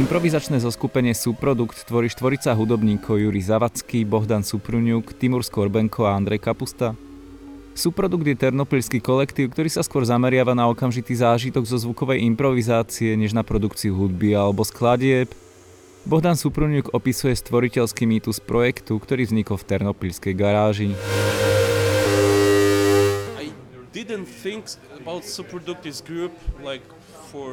Improvizačné zoskupenie Subprodukt tvorí štvorica hudobníkov Juri Zavacký, Bohdan Supruniuk, Timur Skorbenko a Andrej Kapusta. Subprodukt je ternopilský kolektív, ktorý sa skôr zameriava na okamžitý zážitok zo zvukovej improvizácie, než na produkciu hudby alebo skladieb. Bohdan Supruniuk opisuje stvoriteľský mýtus projektu, ktorý vznikol v ternopilskej garáži. O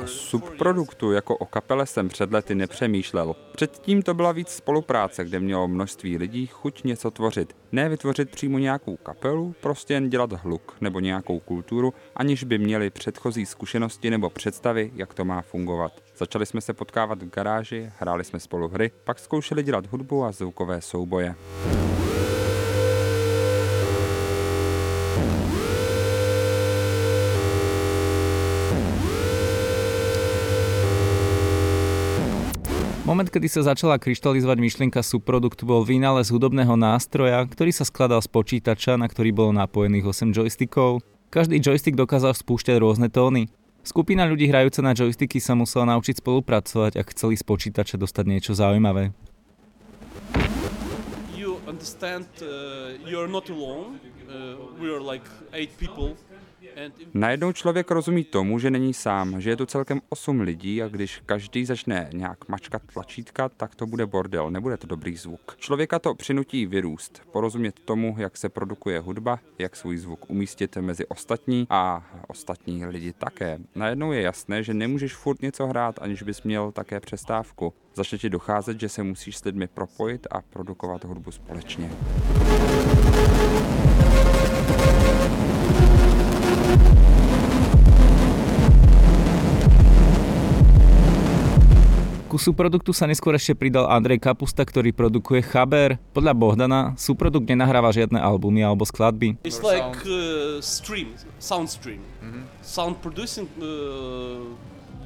subproduktu jako o kapele jsem před lety nepřemýšlel. Předtím to byla víc spolupráce, kde mělo množství lidí chuť něco tvořit. Ne vytvořit přímo nějakou kapelu, prostě jen dělat hluk nebo nějakou kulturu, aniž by měli předchozí zkušenosti nebo představy, jak to má fungovat. Začali jsme se potkávat v garáži, hráli jsme spolu hry, pak zkoušeli dělat hudbu a zvukové souboje. Moment, kedy sa začala kryštalizovať myšlienka subproduktu bol vynález hudobného nástroja, ktorý sa skladal z počítača, na ktorý bolo napojených 8 joystickov. Každý joystick dokázal spúšťať rôzne tóny. Skupina ľudí hrajúca na joysticky sa musela naučiť spolupracovať, ak chceli z počítača dostať niečo zaujímavé. You understand uh, you're not alone. Uh, we're like eight people Najednou člověk rozumí tomu, že není sám, že je tu celkem 8 lidí a když každý začne nějak mačkat tlačítka, tak to bude bordel, nebude to dobrý zvuk. Člověka to přinutí vyrůst, porozumět tomu, jak se produkuje hudba, jak svůj zvuk umístit mezi ostatní a ostatní lidi také. Najednou je jasné, že nemůžeš furt něco hrát, aniž bys měl také přestávku. Začne ti docházet, že se musíš s lidmi propojit a produkovat hudbu společně. Súproduktu sa neskôr ešte pridal Andrej Kapusta, ktorý produkuje Chaber. Podľa Bohdana súprodukt nenahráva žiadne albumy alebo skladby. It's like uh, stream, sound stream. Mm-hmm. Sound producing uh,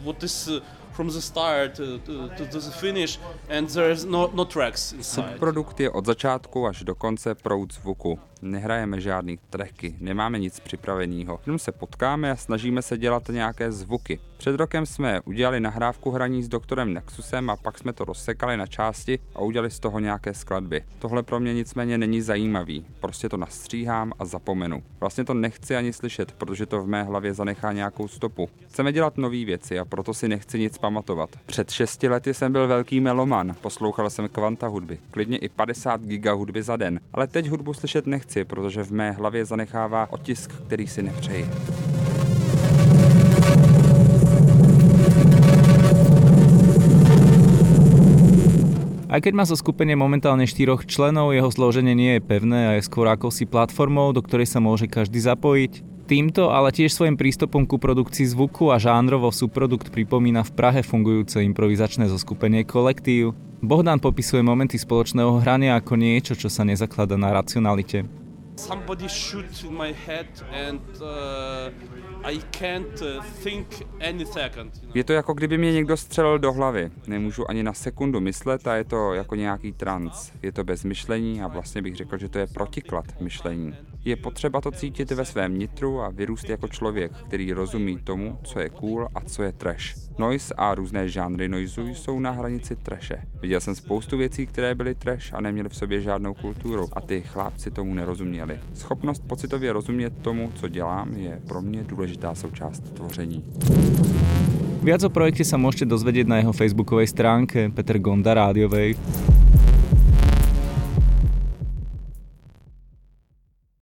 what is uh, from the start to, to, to the finish and there is no, no tracks inside. Subprodukt je od začátku až do konce proud zvuku nehrajeme žádný tracky, nemáme nic připraveného. Jenom se potkáme a snažíme se dělat nějaké zvuky. Před rokem jsme udělali nahrávku hraní s doktorem Nexusem a pak jsme to rozsekali na části a udělali z toho nějaké skladby. Tohle pro mě nicméně není zajímavý, prostě to nastříhám a zapomenu. Vlastně to nechci ani slyšet, protože to v mé hlavě zanechá nějakou stopu. Chceme dělat nové věci a proto si nechci nic pamatovat. Před šesti lety jsem byl velký meloman, poslouchal jsem kvanta hudby, klidně i 50 giga hudby za den, ale teď hudbu slyšet nechci protože v mé hlavě zanechává otisk, který si nepřeji. Aj keď má zo skupenie momentálne štyroch členov, jeho zloženie nie je pevné a je skôr akousi platformou, do ktorej sa môže každý zapojiť. Týmto, ale tiež svojim prístupom ku produkcii zvuku a žánrovo subprodukt pripomína v Prahe fungujúce improvizačné zoskupenie Kolektív. Bohdan popisuje momenty spoločného hrania ako niečo, čo sa nezaklada na racionalite. Somebody shoot in my head and uh, I can't uh, think any second. Je to jako kdyby mě někdo střelil do hlavy. Nemůžu ani na sekundu myslet a je to jako nějaký trans. Je to bez myšlení a vlastně bych řekl, že to je protiklad myšlení. Je potřeba to cítit ve svém nitru a vyrůst jako člověk, který rozumí tomu, co je cool a co je trash. Noise a různé žánry noizu jsou na hranici trashe. Viděl jsem spoustu věcí, které byly trash a neměly v sobě žádnou kulturu a ty chlápci tomu nerozuměli. Schopnost pocitově rozumět tomu, co dělám, je pro mě důležitá součást tvoření. Viac o projekte sa môžete dozvedieť na jeho facebookovej stránke Peter Gonda Rádiovej.